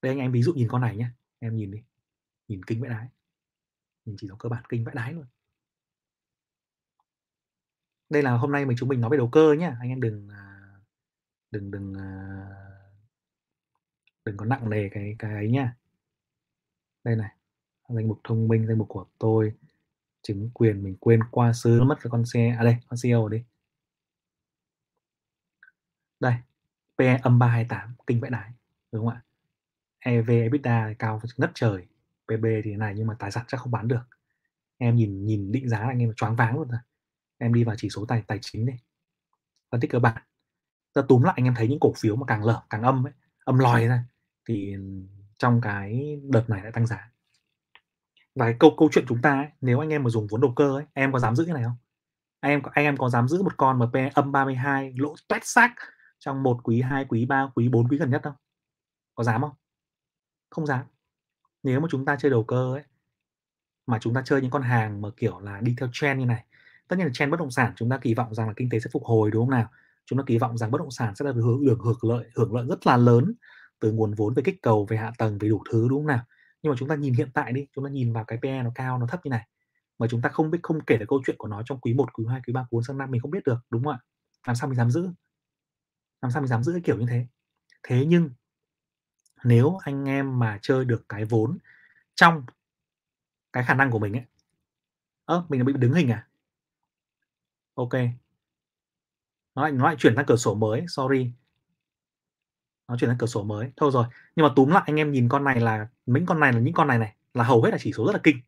Đây anh em ví dụ nhìn con này nhá, em nhìn đi, nhìn kinh vãi đái. Nhìn chỉ số cơ bản kinh vãi đái luôn. Đây là hôm nay mình chúng mình nói về đầu cơ nhá, anh em đừng, à, đừng đừng, à, đừng có nặng nề cái cái ấy nhá Đây này, danh mục thông minh, danh mục của tôi, chứng quyền mình quên qua xứ mất cái con xe à đây, con CEO đi. Đây, PE âm 328, kinh vãi đái, đúng không ạ? EV, EBITDA cao ngất trời, PB thì thế này nhưng mà tài sản chắc không bán được. Em nhìn nhìn định giá là anh em choáng váng luôn rồi. Em đi vào chỉ số tài tài chính đi. Phân tích cơ bản. Ta túm lại anh em thấy những cổ phiếu mà càng lở, càng âm ấy, âm lòi ra thì trong cái đợt này đã tăng giá. Và cái câu câu chuyện chúng ta ấy, nếu anh em mà dùng vốn đầu cơ ấy, em có dám giữ cái này không? Anh em anh em có dám giữ một con mà P âm 32 lỗ toét xác trong một quý, hai quý, ba quý, bốn quý gần nhất không? Có dám không? Không dám. Nếu mà chúng ta chơi đầu cơ ấy mà chúng ta chơi những con hàng mà kiểu là đi theo trend như này. Tất nhiên là trend bất động sản chúng ta kỳ vọng rằng là kinh tế sẽ phục hồi đúng không nào? Chúng ta kỳ vọng rằng bất động sản sẽ là hướng được hưởng lợi hưởng lợi rất là lớn từ nguồn vốn về kích cầu, về hạ tầng, về đủ thứ đúng không nào? Nhưng mà chúng ta nhìn hiện tại đi, chúng ta nhìn vào cái PE nó cao, nó thấp như này. Mà chúng ta không biết không kể được câu chuyện của nó trong quý 1, quý 2, quý 3, quý 4 sang năm mình không biết được, đúng không ạ? Làm sao mình dám giữ? Làm sao mình dám giữ cái kiểu như thế? Thế nhưng nếu anh em mà chơi được cái vốn trong cái khả năng của mình ấy. Ơ, mình bị đứng hình à? OK. Nó lại nó lại chuyển sang cửa sổ mới, sorry. Nó chuyển sang cửa sổ mới. Thôi rồi, nhưng mà túm lại anh em nhìn con này là những con này là những con này này, là hầu hết là chỉ số rất là kinh.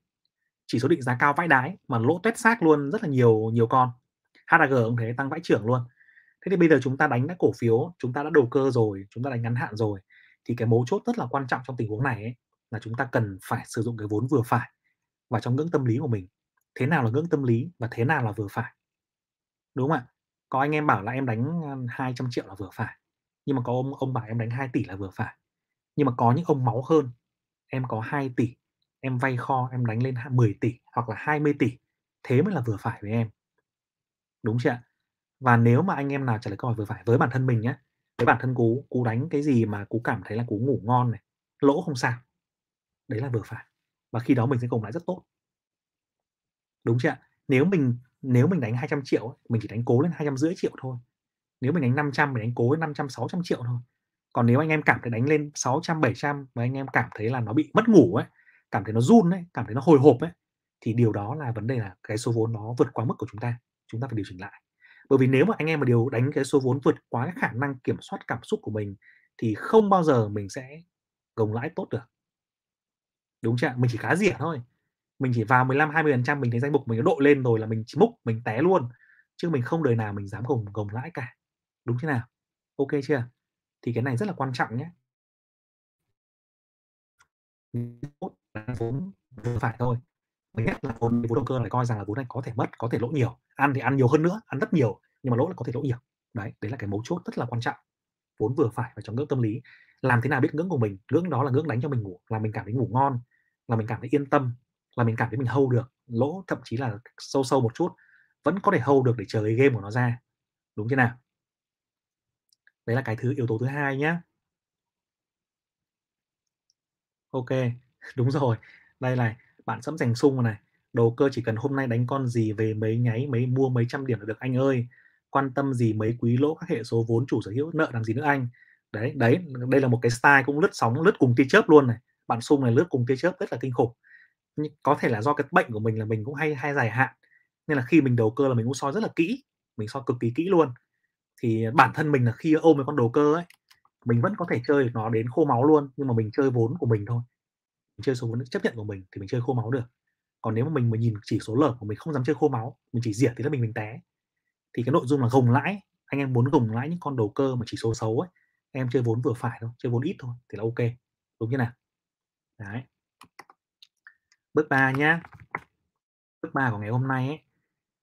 Chỉ số định giá cao vãi đái mà lỗ tuét xác luôn rất là nhiều nhiều con. HAG cũng thế tăng vãi trưởng luôn. Thế thì bây giờ chúng ta đánh các cổ phiếu, chúng ta đã đầu cơ rồi, chúng ta đánh ngắn hạn rồi thì cái mấu chốt rất là quan trọng trong tình huống này ấy, là chúng ta cần phải sử dụng cái vốn vừa phải và trong ngưỡng tâm lý của mình. Thế nào là ngưỡng tâm lý và thế nào là vừa phải? Đúng không ạ? Có anh em bảo là em đánh ờ, 200 triệu là vừa phải. Nhưng mà có ông ông bảo em đánh 2 tỷ là vừa phải. Nhưng mà có những ông máu hơn, em có 2 tỷ, em vay kho em đánh lên 10 tỷ hoặc là 20 tỷ, thế mới là vừa phải với em. Đúng chưa ạ? Và nếu mà anh em nào trả lời câu hỏi vừa phải với bản thân mình nhé, với bản thân Cú, Cú đánh cái gì mà Cú cảm thấy là Cú ngủ ngon này, lỗ không sao. Đấy là vừa phải. Và khi đó mình sẽ gồng lại rất tốt. Đúng chưa? Nếu mình nếu mình đánh 200 triệu mình chỉ đánh cố lên 250 triệu thôi. Nếu mình đánh 500 mình đánh cố lên 500 600 triệu thôi. Còn nếu anh em cảm thấy đánh lên 600 700 và anh em cảm thấy là nó bị mất ngủ ấy, cảm thấy nó run ấy, cảm thấy nó hồi hộp ấy thì điều đó là vấn đề là cái số vốn nó vượt quá mức của chúng ta. Chúng ta phải điều chỉnh lại. Bởi vì nếu mà anh em mà điều đánh cái số vốn vượt quá cái khả năng kiểm soát cảm xúc của mình thì không bao giờ mình sẽ gồng lãi tốt được. Đúng chưa? Mình chỉ khá rỉa thôi. Mình chỉ vào 15 20% mình thấy danh mục mình nó độ lên rồi là mình chỉ múc, mình té luôn. Chứ mình không đời nào mình dám gồng gồng lãi cả. Đúng thế nào? OK chưa? Thì cái này rất là quan trọng nhé. vốn vừa phải thôi và nhất là vốn vốn đầu cơ lại coi rằng là vốn này có thể mất, có thể lỗ nhiều. Ăn thì ăn nhiều hơn nữa, ăn rất nhiều, nhưng mà lỗ là có thể lỗ nhiều. Đấy, đấy là cái mấu chốt rất là quan trọng. Vốn vừa phải và trong ngưỡng tâm lý. Làm thế nào biết ngưỡng của mình? Ngưỡng đó là ngưỡng đánh cho mình ngủ, là mình cảm thấy ngủ ngon, là mình cảm thấy yên tâm, là mình cảm thấy mình hâu được. Lỗ thậm chí là sâu sâu một chút vẫn có thể hâu được để chờ cái game của nó ra. Đúng chưa nào? Đấy là cái thứ yếu tố thứ hai nhá. OK, <laughs> đúng rồi. Đây này, bạn sẵn dành Sung này, đầu cơ chỉ cần hôm nay đánh con gì về mấy nháy, mấy mua mấy trăm điểm là được anh ơi. Quan tâm gì mấy quý lỗ các hệ số vốn chủ sở hữu nợ làm gì nữa anh. Đấy, đấy, đây là một cái style cũng lướt sóng, lướt cùng tia chớp luôn này. Bạn Sung này lướt cùng tia chớp rất là kinh khủng. Nhưng có thể là do cái bệnh của mình là mình cũng hay hay dài hạn. Nên là khi mình đầu cơ là mình cũng soi rất là kỹ, mình soi cực kỳ kỹ luôn. Thì bản thân mình là khi ôm cái con đầu cơ ấy, mình vẫn có thể chơi nó đến khô máu luôn, nhưng mà mình chơi vốn của mình thôi. Mình chơi số vốn chấp nhận của mình thì mình chơi khô máu được. Còn nếu mà mình mà nhìn chỉ số lở của mình không dám chơi khô máu, mình chỉ rỉa thì là mình mình té. Thì cái nội dung là gồng lãi, anh em muốn gồng lãi những con đầu cơ mà chỉ số xấu ấy, em chơi vốn vừa phải thôi, chơi vốn ít thôi thì là OK. Đúng như nào? Đấy. Bước 3 nhá. Bước 3 của ngày hôm nay ấy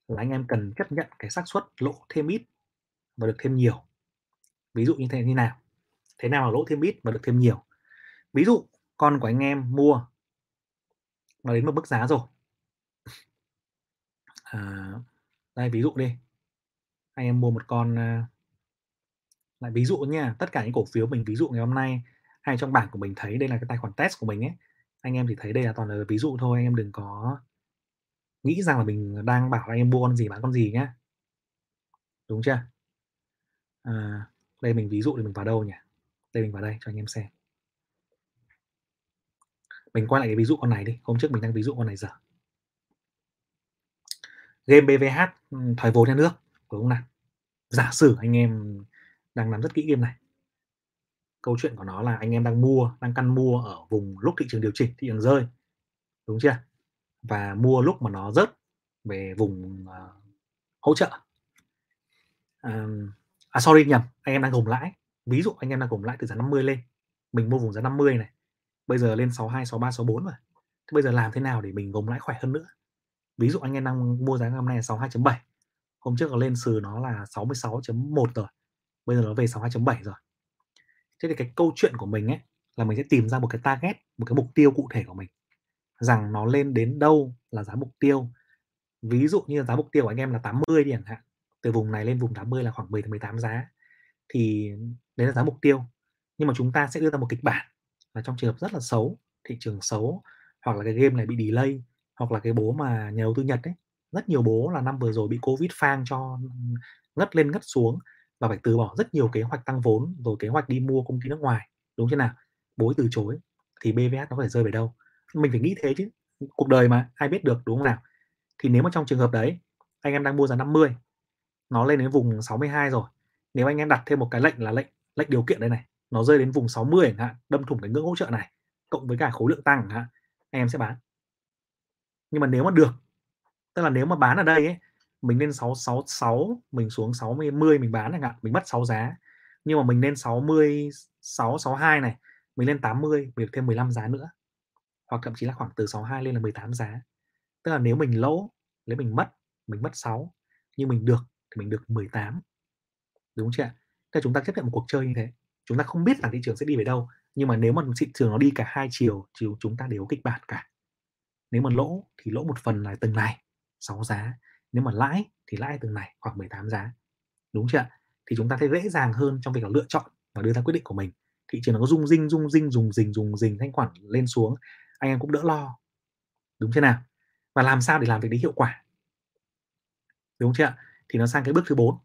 là anh em cần chấp nhận cái xác suất lỗ thêm ít và được thêm nhiều. Ví dụ như thế như nào? Thế nào là lỗ thêm ít và được thêm nhiều? Ví dụ con của anh em mua nó đến một mức giá rồi. À, đây ví dụ đi. Anh em mua một con à, Lại ví dụ nha, tất cả những cổ phiếu mình ví dụ ngày hôm nay, hay trong bảng của mình thấy đây là cái tài khoản test của mình ấy, anh em chỉ thấy đây là toàn là ví dụ thôi, anh em đừng có nghĩ rằng là mình đang bảo anh em mua con gì bán con gì nhá. Đúng chưa? À, đây mình ví dụ thì mình vào đâu nhỉ? Đây mình vào đây cho anh em xem. Mình quay lại cái ví dụ con này đi, hôm trước mình đang ví dụ con này giờ. Game BVH ừ, thoái vốn nhà nước, đúng không nào? Giả sử anh em đang nắm rất kỹ game này. Câu chuyện của nó là anh em đang mua, đang căn mua ở vùng lúc thị trường điều chỉnh, thị trường rơi. Đúng chưa? Và mua lúc mà nó rớt về vùng uh, hỗ trợ. Um, à sorry nhầm, anh em đang gồng lãi. Ví dụ anh em đang gồng lãi từ giá 50 lên. Mình mua vùng giá 50 này. Bây giờ lên 62, 63, 64 rồi. Thế bây giờ làm thế nào để mình gồng lãi khỏe hơn nữa? Ví dụ anh em đang mua giá năm nay là 62.7. Hôm trước nó lên sừ nó là 66.1 rồi. Bây giờ nó về 62.7 rồi. Thế thì cái câu chuyện của mình ấy là mình sẽ tìm ra một cái target, một cái mục tiêu cụ thể của mình. Rằng nó lên đến đâu là giá mục tiêu. Ví dụ như giá mục tiêu của anh em là 80 đi chẳng hạn. Từ vùng này lên vùng 80 là khoảng 10 18 giá. Thì đấy là giá mục tiêu. Nhưng mà chúng ta sẽ đưa ra một kịch bản là trong trường hợp rất là xấu, thị trường xấu hoặc là cái game này bị delay hoặc là cái bố mà nhà đầu tư Nhật ấy, rất nhiều bố là năm vừa rồi bị Covid phang cho ngất lên ngất xuống và phải từ bỏ rất nhiều kế hoạch tăng vốn rồi kế hoạch đi mua công ty nước ngoài đúng chưa nào? Bố từ chối thì BVS nó phải rơi về đâu? Mình phải nghĩ thế chứ cuộc đời mà ai biết được đúng không nào? Thì nếu mà trong trường hợp đấy anh em đang mua giá 50 nó lên đến vùng 62 rồi nếu anh em đặt thêm một cái lệnh là lệnh lệnh điều kiện đây này nó rơi đến vùng 60 chẳng hạn, đâm thủng cái ngưỡng hỗ trợ này, cộng với cả khối lượng tăng chẳng hạn anh em sẽ bán. Nhưng mà nếu mà được, tức là nếu mà bán ở đây ấy, mình lên 666 mình xuống 60 10 mình bán chẳng hạn, mình mất 6 giá. Nhưng mà mình lên 60 662 này, mình lên 80 mình được thêm 15 giá nữa. Hoặc thậm chí là khoảng từ 62 lên là 18 giá. Tức là nếu mình lỗ, nếu mình mất mình mất 6 nhưng mình được thì mình được 18 đúng chưa ạ? Thế chúng ta chấp nhận một cuộc chơi như thế chúng ta không biết là thị trường sẽ đi về đâu, nhưng mà nếu mà thị trường nó đi cả hai chiều thì chúng ta đều có kịch bản cả. Nếu mà lỗ thì lỗ một phần là từng này 6 giá. Nếu mà lãi thì lãi từng này, khoảng 18 giá. Đúng chưa thì chúng ta sẽ dễ dàng hơn trong việc là lựa chọn và đưa ra quyết định của mình. Thị trường nó có rung rinh rung rinh dùng rình dùng rình, thanh khoản lên xuống. Anh em cũng đỡ lo. Đúng chưa nào? Và làm sao để làm việc đấy hiệu quả? Đúng chưa thì nó sang cái bước thứ bốn.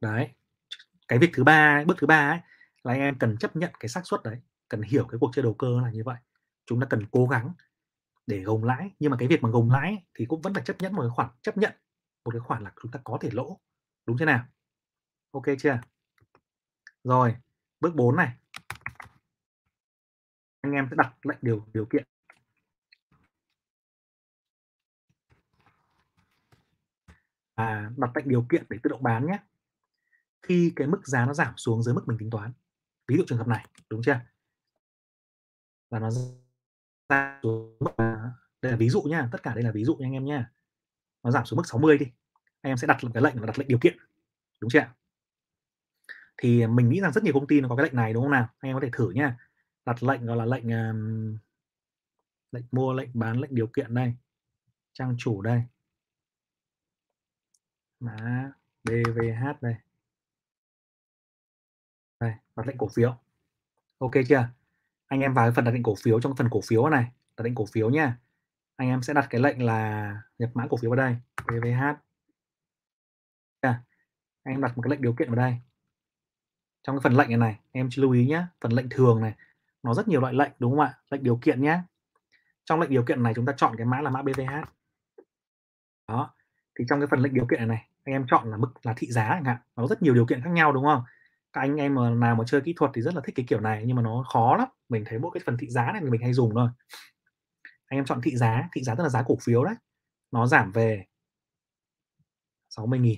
Đấy. Cái việc thứ ba bước thứ ba ấy là anh em cần chấp nhận cái xác suất đấy cần hiểu cái cuộc chơi đầu cơ là như vậy. Chúng ta cần cố gắng để gồng lãi nhưng mà cái việc mà gồng lãi thì cũng vẫn phải chấp nhận một cái khoản chấp nhận một cái khoản là chúng ta có thể lỗ đúng thế nào? Ok chưa? Rồi bước 4 này. Anh em sẽ đặt lệnh điều điều kiện. À, đặt lệnh điều kiện để tự động bán nhé. Khi cái mức giá nó giảm xuống dưới mức mình tính toán ví dụ trường hợp này đúng chưa? Và nó ra xuống mức đây là ví dụ nha tất cả đây là ví dụ nha anh em nha nó giảm xuống mức 60 đi anh em sẽ đặt cái lệnh là đặt lệnh điều kiện đúng chưa thì mình nghĩ rằng rất nhiều công ty nó có cái lệnh này đúng không nào? Anh em có thể thử nha đặt lệnh gọi là lệnh um, lệnh mua lệnh bán lệnh điều kiện đây trang chủ đây. Mã BVH đây đây đặt lệnh cổ phiếu. Ok chưa? Anh em vào cái phần đặt lệnh cổ phiếu trong phần cổ phiếu này. Đặt lệnh cổ phiếu nha. Anh em sẽ đặt cái lệnh là nhập mã cổ phiếu vào đây BVH anh em đặt một cái lệnh điều kiện vào đây. Trong cái phần lệnh này này em lưu ý nhé phần lệnh thường này nó rất nhiều loại lệnh đúng không ạ? Lệnh điều kiện nhé trong lệnh điều kiện này chúng ta chọn cái mã là mã BVH đó thì trong cái phần lệnh điều kiện này này anh em chọn là mức là thị giá chẳng hạn. Nó rất nhiều điều kiện khác nhau đúng không các anh em mà nào mà chơi kỹ thuật thì rất là thích cái kiểu này nhưng mà nó khó lắm. Mình thấy mỗi cái phần thị giá này mình hay dùng thôi. Anh em chọn thị giá thị giá tức là giá cổ phiếu đấy. Nó giảm về 60.000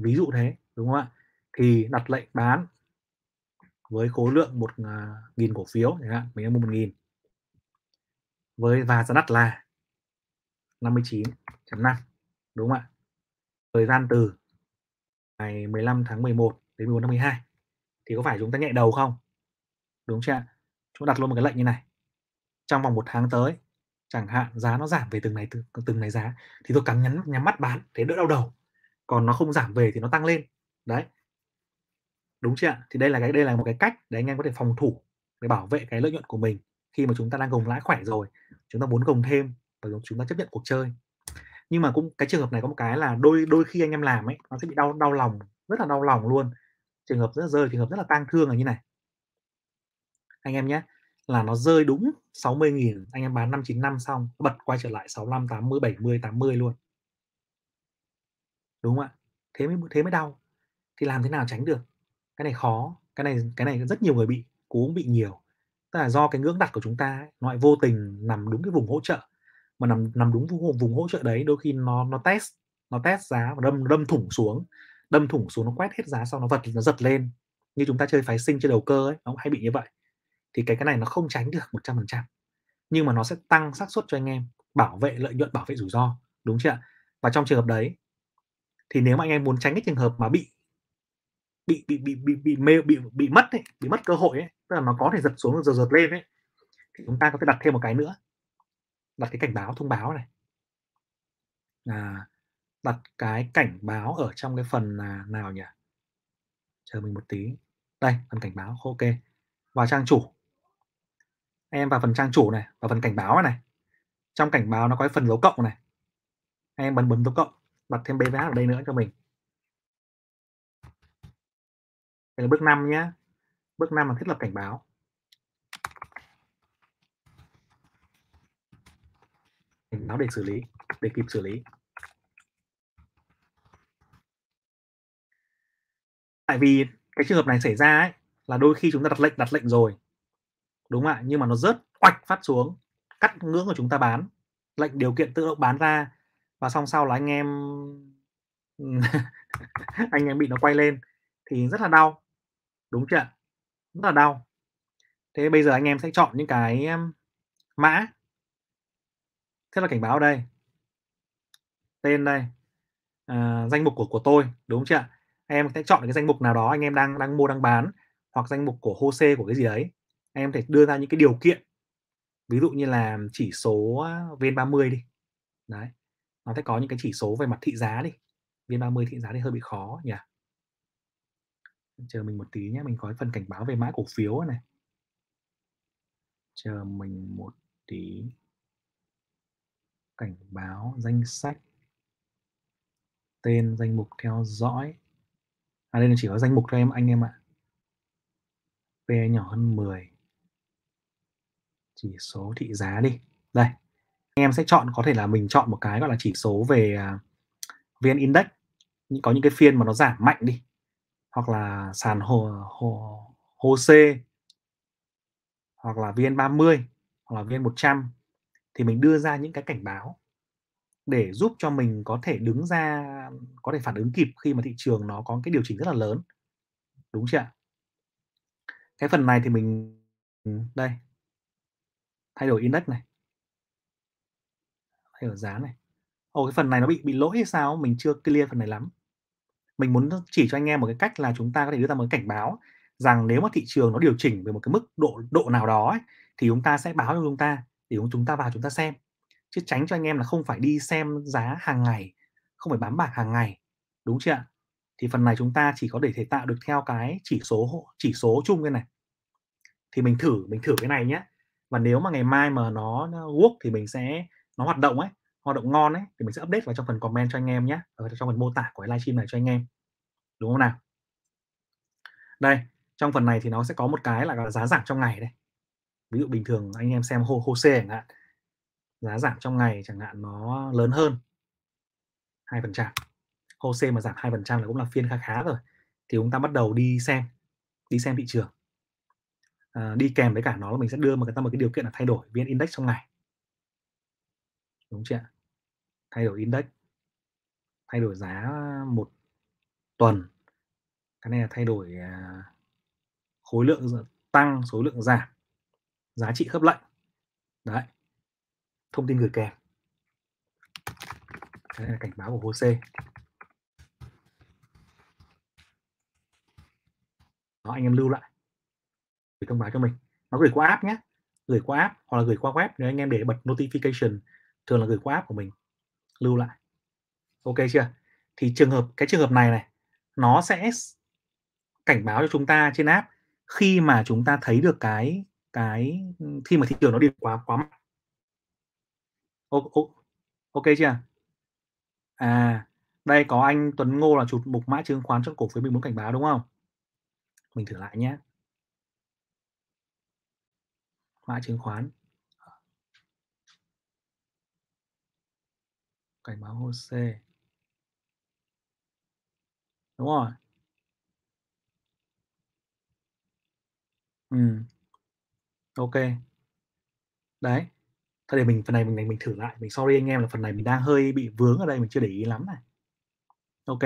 ví dụ thế đúng không ạ? Thì đặt lệnh bán với khối lượng một à, nghìn cổ phiếu chẳng hạn mình đang mua một nghìn. Với và giá đặt là 59.5 đúng không ạ? Thời gian từ ngày 15 tháng 11 đến 14 tháng 12 thì có phải chúng ta nhẹ đầu không? Đúng chưa chúng ta đặt luôn một cái lệnh như này. Trong vòng một tháng tới chẳng hạn giá nó giảm về từng này từng, từng này giá thì tôi cắn nhắm nhắm mắt bán thế đỡ đau đầu. Còn nó không giảm về thì nó tăng lên. Đấy. Đúng chưa ạ? Thì đây là cái đây là một cái cách để anh em có thể phòng thủ, để bảo vệ cái lợi nhuận của mình khi mà chúng ta đang gồng lãi khỏe rồi, chúng ta muốn gồng thêm và chúng ta chấp nhận cuộc chơi. Nhưng mà cũng cái trường hợp này có một cái là đôi đôi khi anh em làm ấy, nó sẽ bị đau đau lòng, rất là đau lòng luôn. Trường hợp rất là rơi trường hợp rất là tang thương là như này. Anh em nhé, là nó rơi đúng 60.000, anh em bán 595 xong, bật quay trở lại 65, 80, 70, 80 luôn. Đúng không ạ? Thế mới thế mới đau. Thì làm thế nào tránh được? Cái này khó, cái này cái này rất nhiều người bị, cú cũng bị nhiều. Tức là do cái ngưỡng đặt của chúng ta ấy, nó lại vô tình nằm đúng cái vùng hỗ trợ. Mà nằm nằm đúng vùng vùng hỗ trợ đấy, đôi khi nó nó test nó test giá và đâm đâm thủng xuống, đâm thủng xuống nó quét hết giá xong nó vật nó giật lên. Như chúng ta chơi phái sinh chơi đầu cơ ấy, nó cũng hay bị như vậy. Thì cái cái này nó không tránh được 100%. Nhưng mà nó sẽ tăng xác suất cho anh em bảo vệ lợi nhuận, bảo vệ rủi ro, đúng chưa ạ? Và trong trường hợp đấy thì nếu mà anh em muốn tránh cái trường hợp mà bị bị bị bị bị bị mê bị bị mất ấy, bị mất cơ hội ấy, tức là nó có thể giật xuống rồi giật lên ấy thì chúng ta có thể đặt thêm một cái nữa. Đặt cái cảnh báo thông báo này. À, đặt cái cảnh báo ở trong cái phần là nào nhỉ? Chờ mình một tí. Đây, phần cảnh báo. Ok. Vào trang chủ. Em vào phần trang chủ này, và phần cảnh báo này. Trong cảnh báo nó có cái phần dấu cộng này. Em bấm bấm dấu cộng, đặt thêm BVH ở đây nữa cho mình. Đây là bước 5 nhé. Bước 5 là thiết lập cảnh báo. Cảnh báo để xử lý, để kịp xử lý. Tại vì cái trường hợp này xảy ra ấy, là đôi khi chúng ta đặt lệnh đặt lệnh rồi. Đúng không ạ? Nhưng mà nó rớt oạch phát xuống, cắt ngưỡng của chúng ta bán, lệnh điều kiện tự động bán ra và xong sau là anh em <laughs> anh em bị nó quay lên thì rất là đau. Đúng chưa Rất là đau. Thế bây giờ anh em sẽ chọn những cái mã. Thế là cảnh báo đây. Tên đây. À, danh mục của của tôi, đúng chưa ạ? Em sẽ chọn cái danh mục nào đó anh em đang đang mua đang bán hoặc danh mục của HOSE của cái gì đấy. Em thể đưa ra những cái điều kiện. Ví dụ như là chỉ số à, VN30 đi. Đấy. Nó sẽ có những cái chỉ số về mặt thị giá đi. VN30 thị giá thì hơi bị khó nhỉ chờ mình một tí nhé mình có phần cảnh báo về mã cổ phiếu này chờ mình một tí cảnh báo danh sách. Tên danh mục theo dõi. À đây là chỉ có danh mục cho em anh em ạ. P nhỏ hơn 10 chỉ số thị giá đi. Đây anh em sẽ chọn có thể là mình chọn một cái gọi là chỉ số về à, VN Index. Có những cái phiên mà nó giảm mạnh đi. Hoặc là sàn hồ hồ hồ c, hoặc là VN30 hoặc là VN100 thì mình đưa ra những cái cảnh báo để giúp cho mình có thể đứng ra có thể phản ứng kịp khi mà thị trường nó có cái điều chỉnh rất là lớn. Đúng chưa ạ? Cái phần này thì mình đây thay đổi index này. Thay đổi giá này. Ồ cái phần này nó bị bị lỗi hay sao? Mình chưa clear phần này lắm. Mình muốn chỉ cho anh em một cái cách là chúng ta có thể đưa ra một cái cảnh báo rằng nếu mà thị trường nó điều chỉnh về một cái mức độ độ nào đó ấy, thì chúng ta sẽ báo cho chúng ta để chúng ta vào chúng ta xem. Chứ tránh cho anh em là không phải đi xem giá hàng ngày, không phải bám bảng hàng ngày, đúng chưa ạ? Thì phần này chúng ta chỉ có để thể tạo được theo cái chỉ số chỉ số chung cái này. Thì mình thử mình thử cái này nhé. Và nếu mà ngày mai mà nó work thì mình sẽ, nó hoạt động ấy, hoạt động ngon ấy, thì mình sẽ update vào trong phần comment cho anh em nhé. Ở trong phần mô tả của livestream này cho anh em. Đúng không nào? Đây, trong phần này thì nó sẽ có một cái là giá giảm trong ngày đây ví dụ bình thường anh em xem hô HOSE chẳng hạn giá giảm trong ngày chẳng hạn nó lớn hơn 2% HOSE mà giảm hai phần trăm là cũng là phiên khá khá rồi thì chúng ta bắt đầu đi xem đi xem thị trường. À, đi kèm với cả nó là mình sẽ đưa mà người ta một cái điều kiện là thay đổi vn index trong ngày. Đúng chưa thay đổi index thay đổi giá một tuần. Cái này là thay đổi à, khối lượng tăng số lượng giảm giá trị khớp lệnh. Đấy. Thông tin gửi kèm. Đây là cảnh báo của HOSE đó, anh em lưu lại. Gửi thông báo cho mình. Nó gửi qua app nhé. Gửi qua app hoặc là gửi qua web nếu anh em để bật notification, thường là gửi qua app của mình. Lưu lại. Ok chưa? Thì trường hợp, cái trường hợp này này, nó sẽ cảnh báo cho chúng ta trên app khi mà chúng ta thấy được cái cái, ừ, khi mà thị trường nó đi quá quá mạnh. Ok chưa? À, đây có anh Tuấn Ngô là chụp mục mã chứng khoán cho cổ phiếu mình muốn cảnh báo, đúng không? Mình thử lại nhé. Mã chứng khoán. Cảnh báo HOSE. Đúng rồi. Ừ. OK. Đấy. Thôi để mình phần này mình này mình thử lại, mình sorry anh em là phần này mình đang hơi bị vướng ở đây, mình chưa để ý lắm này. OK.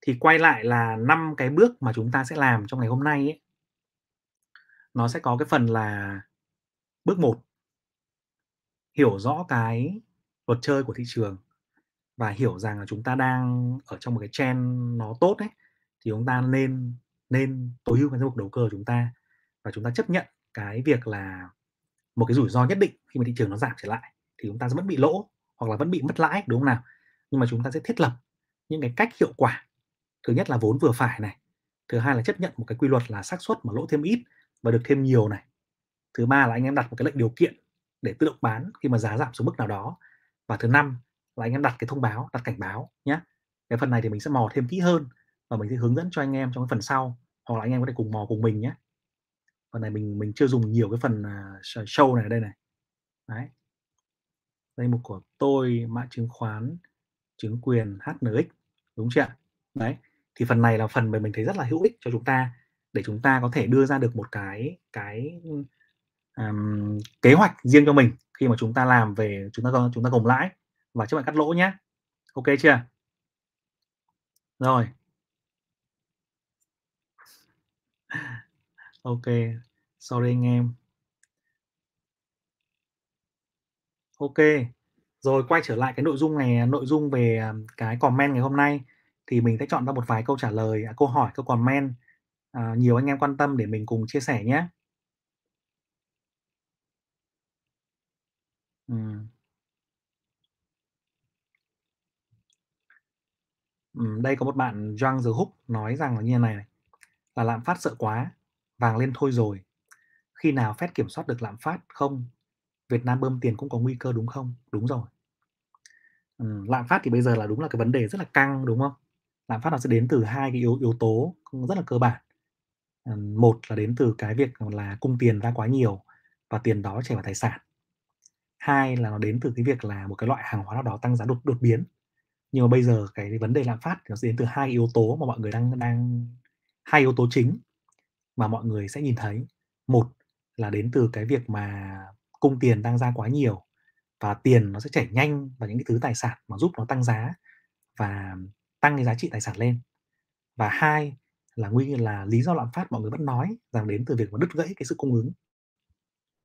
Thì quay lại là năm cái bước mà chúng ta sẽ làm trong ngày hôm nay ấy. Nó sẽ có cái phần là bước 1 hiểu rõ cái luật chơi của thị trường và hiểu rằng là chúng ta đang ở trong một cái trend nó tốt ấy, thì chúng ta nên nên tối ưu cái danh mục đầu cơ của chúng ta và chúng ta chấp nhận cái việc là một cái rủi ro nhất định khi mà thị trường nó giảm trở lại thì chúng ta sẽ vẫn bị lỗ hoặc là vẫn bị mất lãi, đúng không nào? Nhưng mà chúng ta sẽ thiết lập những cái cách hiệu quả. Thứ nhất là vốn vừa phải này, thứ hai là chấp nhận một cái quy luật là xác suất mà lỗ thêm ít và được thêm nhiều này. Thứ ba là anh em đặt một cái lệnh điều kiện để tự động bán khi mà giá giảm xuống mức nào đó. Và thứ năm là anh em đặt cái thông báo, đặt cảnh báo nhé Cái phần này thì mình sẽ mò thêm kỹ hơn và mình sẽ hướng dẫn cho anh em trong cái phần sau, hoặc là anh em có thể cùng mò cùng mình nhé Phần này mình mình chưa dùng nhiều cái phần, à, show này ở đây này. Đấy. Danh mục của tôi, mã chứng khoán, chứng quyền HNX, đúng chưa ạ? Đấy, thì phần này là phần mà mình thấy rất là hữu ích cho chúng ta để chúng ta có thể đưa ra được một cái cái, um, kế hoạch riêng cho mình khi mà chúng ta làm về chúng ta chúng ta gồng lãi và chấp nhận cắt lỗ nhé ok chưa? Rồi. Ok sorry anh em. ok. Rồi quay trở lại cái nội dung này, nội dung về, à, cái comment ngày hôm nay thì mình sẽ chọn ra một vài câu trả lời, à, câu hỏi, câu comment, à, nhiều anh em quan tâm để mình cùng chia sẻ nhé ừ. Đây có một bạn Young the Hook nói rằng là như này này, là "Lạm phát sợ quá, vàng lên thôi rồi. Khi nào Fed kiểm soát được lạm phát không? Việt Nam bơm tiền cũng có nguy cơ, đúng không?" Đúng rồi. Ừ, lạm phát thì bây giờ là đúng là cái vấn đề rất là căng, đúng không? Lạm phát nó sẽ đến từ hai cái yếu yếu tố, rất là cơ bản. Ừ, một là đến từ cái việc là cung tiền ra quá nhiều và tiền đó chảy vào tài sản. Hai là nó đến từ cái việc là một cái loại hàng hóa nào đó tăng giá đột đột biến. Nhưng mà bây giờ cái vấn đề lạm phát nó sẽ đến từ hai yếu tố mà mọi người đang đang hai yếu tố chính mà mọi người sẽ nhìn thấy. Một là đến từ cái việc mà cung tiền đang ra quá nhiều và tiền nó sẽ chảy nhanh vào những cái thứ tài sản mà giúp nó tăng giá và tăng cái giá trị tài sản lên. Và hai là nguyên là lý do lạm phát mọi người vẫn nói rằng đến từ việc mà đứt gãy cái sự cung ứng.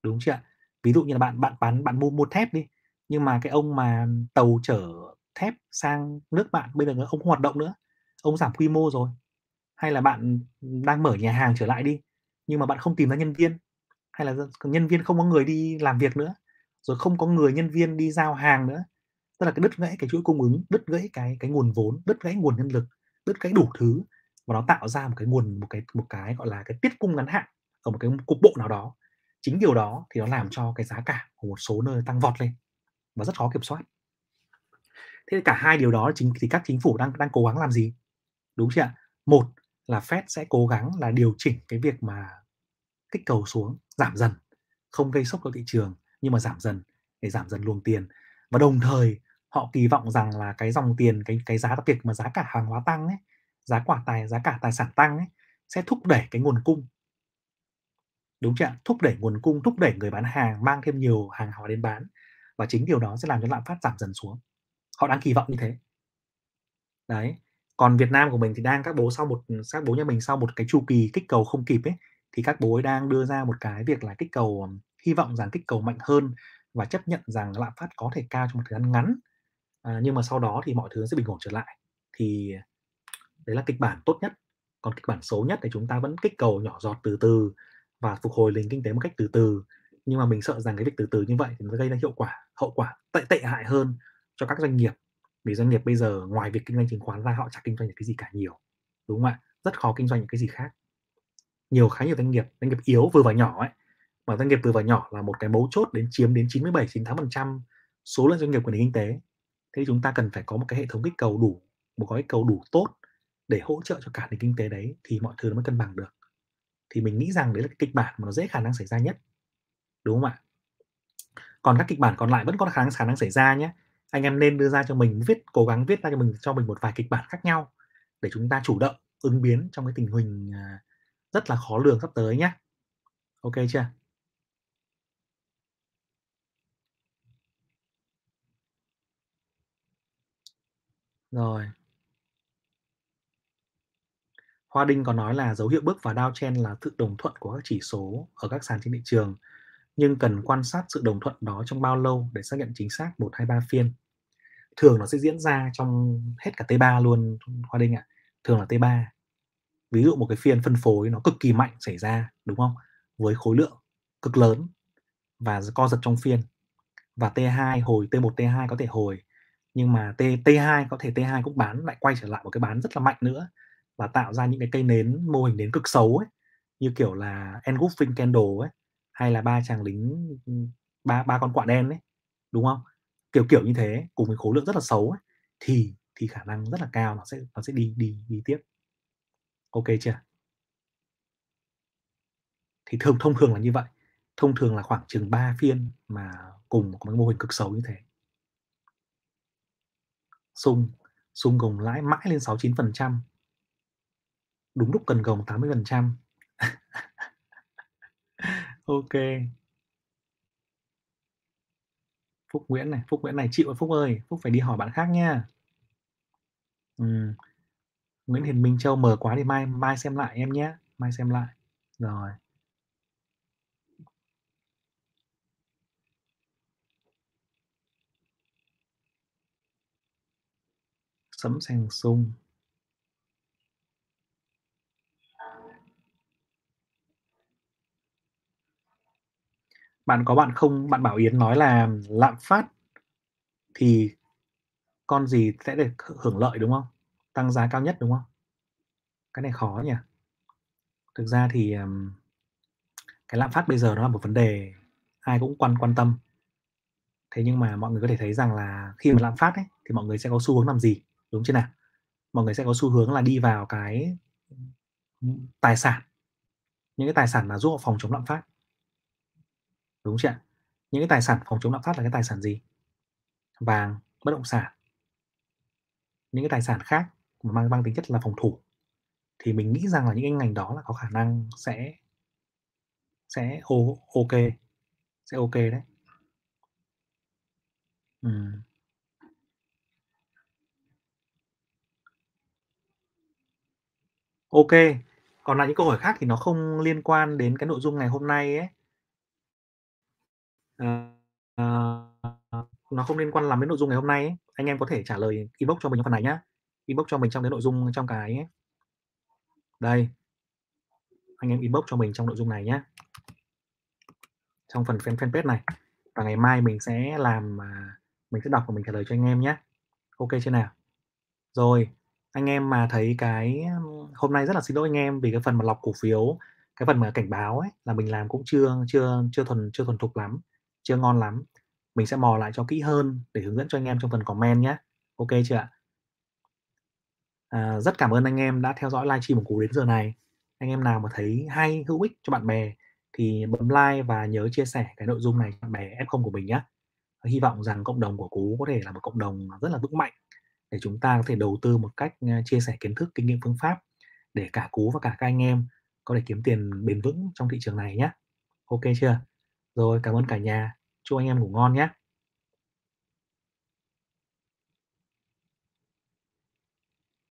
Đúng chưa ạ? Ví dụ như là bạn bạn bán bạn mua mua thép đi, nhưng mà cái ông mà tàu chở thép sang nước bạn bây giờ ông không hoạt động nữa, ông giảm quy mô rồi. Hay là bạn, đang mở nhà hàng trở lại đi, nhưng mà bạn không tìm ra nhân viên, hay là nhân viên không có người đi làm việc nữa, rồi không có người nhân viên đi giao hàng nữa. Tức là cái đứt gãy cái chuỗi cung ứng, đứt gãy cái cái nguồn vốn, đứt gãy nguồn nhân lực, đứt gãy đủ thứ và nó tạo ra một cái nguồn một cái một cái, gọi là, cái tiết cung ngắn hạn ở một cái cục bộ nào đó. Chính điều đó thì nó làm cho cái giá cả của một số nơi tăng vọt lên và rất khó kiểm soát. Thế cả hai điều đó chính thì các chính phủ đang đang cố gắng làm gì? Đúng chưa ạ? Một là Fed sẽ cố gắng là điều chỉnh cái việc mà kích cầu xuống, giảm dần, không gây sốc cho thị trường, nhưng mà giảm dần để giảm dần luồng tiền. Và đồng thời họ kỳ vọng rằng là cái dòng tiền, cái cái giá đặc biệt mà giá cả hàng hóa tăng ấy, giá quả tài giá cả tài sản tăng ấy, sẽ thúc đẩy cái nguồn cung. Đúng chưa? Thúc đẩy nguồn cung, thúc đẩy người bán hàng mang thêm nhiều hàng hóa đến bán và chính điều đó sẽ làm cho lạm phát giảm dần xuống. Họ đang kỳ vọng như thế. Đấy. Còn Việt Nam của mình thì đang các bố sau một các bố nhà mình sau một cái chu kỳ kích cầu không kịp ấy, thì các bố ấy đang đưa ra một cái việc là kích cầu, hy vọng rằng kích cầu mạnh hơn và chấp nhận rằng lạm phát có thể cao trong một thời gian ngắn. À, nhưng mà sau đó thì mọi thứ sẽ bình ổn trở lại. Thì đấy là kịch bản tốt nhất. Còn kịch bản xấu nhất thì chúng ta vẫn kích cầu nhỏ giọt từ từ và phục hồi nền kinh tế một cách từ từ. Nhưng mà mình sợ rằng cái việc từ từ như vậy thì nó gây ra hiệu quả hậu quả tệ tệ hại hơn cho các doanh nghiệp. Vì doanh nghiệp bây giờ ngoài việc kinh doanh chứng khoán ra họ chả kinh doanh được cái gì cả nhiều, đúng không ạ? Rất khó kinh doanh những cái gì khác. nhiều khá nhiều doanh nghiệp, doanh nghiệp yếu vừa và nhỏ ấy, mà doanh nghiệp vừa và nhỏ là một cái mấu chốt đến chiếm đến 97-98% số lượng doanh nghiệp của nền kinh tế. Thế thì chúng ta cần phải có một cái hệ thống kích cầu đủ, một gói cầu đủ tốt để hỗ trợ cho cả nền kinh tế đấy thì mọi thứ nó mới cân bằng được. Thì mình nghĩ rằng đấy là cái kịch bản mà nó dễ khả năng xảy ra nhất. Đúng không ạ? Còn các kịch bản còn lại vẫn có khả năng khả năng xảy ra nhé. Anh em nên đưa ra cho mình viết cố gắng viết ra cho mình cho mình một vài kịch bản khác nhau để chúng ta chủ động ứng biến trong cái tình hình, à, rất là khó lường sắp tới nhé. OK chưa? Rồi. Hoa Đinh có nói là dấu hiệu bước vào downtrend là sự đồng thuận của các chỉ số ở các sàn trên thị trường, nhưng cần quan sát sự đồng thuận đó trong bao lâu để xác nhận chính xác 1, 2, 3 phiên. Thường nó sẽ diễn ra trong hết cả T3 luôn Hoa Đinh ạ, thường là T3. Ví dụ một cái phiên phân phối nó cực kỳ mạnh xảy ra, đúng không? Với khối lượng cực lớn và co giật trong phiên. Và T2 hồi T1, T2 có thể hồi, nhưng mà T T2 có thể T2 cũng bán lại quay trở lại một cái bán rất là mạnh nữa và tạo ra những cái cây nến, mô hình nến cực xấu ấy, như kiểu là engulfing candle ấy, hay là ba chàng lính, ba ba con quạ đen đấy đúng không? Kiểu, kiểu như thế, cùng với khối lượng rất là xấu ấy, thì thì khả năng rất là cao nó sẽ nó sẽ đi đi đi tiếp. OK chưa? Thì thường thông thường là như vậy, thông thường là khoảng chừng 3 phiên mà cùng có cái mô hình cực xấu như thế. Xung, xung gồng lãi mãi lên 6-9%. Đúng lúc cần gồng 80%. OK. Phúc Nguyễn này, Phúc Nguyễn này chịu rồi Phúc ơi, Phúc phải đi hỏi bạn khác nha. ừ. Nguyễn Hiền Minh Châu mờ quá thì mai mai xem lại em nhé, mai xem lại. Rồi. sấm sang sung Bạn có bạn không bạn Bảo Yến nói là lạm phát thì con gì sẽ được hưởng lợi, đúng không? Tăng giá cao nhất, đúng không? Cái này khó nhỉ? Thực ra thì, cái lạm phát bây giờ nó là một vấn đề ai cũng quan quan tâm. Thế nhưng mà mọi người có thể thấy rằng là khi mà lạm phát ấy, thì mọi người sẽ có xu hướng làm gì, đúng chưa nào? Mọi người sẽ có xu hướng là đi vào cái, tài sản, những cái tài sản mà giúp họ phòng chống lạm phát. Đúng chưa ạ? Những cái tài sản phòng chống lạm phát là cái tài sản gì? Vàng, bất động sản. Những cái tài sản khác mà mang mang tính chất là phòng thủ. Thì mình nghĩ rằng là những cái ngành đó là có khả năng sẽ sẽ OK, sẽ OK đấy. Ừm. OK, còn lại những câu hỏi khác thì nó không liên quan đến cái nội dung ngày hôm nay ấy. Ờ, ờ, nó không liên quan lắm đến nội dung ngày hôm nay ấy. Anh em có thể trả lời inbox cho mình trong phần này nhá. Inbox cho mình trong cái nội dung trong cái đây. Anh em inbox cho mình trong nội dung này nhá. Trong phần fan fanpage này. Và ngày mai mình sẽ làm, à, mình sẽ đọc và mình trả lời cho anh em nhé OK chưa nào? Rồi, anh em mà thấy cái, hôm nay rất là xin lỗi anh em vì cái phần mà lọc cổ phiếu, cái phần mà cảnh báo ấy là mình làm cũng chưa chưa chưa thuần chưa thuần thục lắm, chưa ngon lắm. Mình sẽ mò lại cho kỹ hơn để hướng dẫn cho anh em trong phần comment nhé OK chưa ạ? À, rất cảm ơn anh em đã theo dõi livestream của Cú đến giờ này. Anh em nào mà thấy hay, hữu ích cho bạn bè thì bấm like và nhớ chia sẻ cái nội dung này cho bạn bè F0 của mình nhé hy vọng rằng cộng đồng của Cú có thể là một cộng đồng rất là vững mạnh để chúng ta có thể đầu tư một cách, à, chia sẻ kiến thức, kinh nghiệm, phương pháp để cả Cú và cả các anh em có thể kiếm tiền bền vững trong thị trường này nhé OK chưa? Rồi, cảm ơn cả nhà. Chúc anh em ngủ ngon nhé.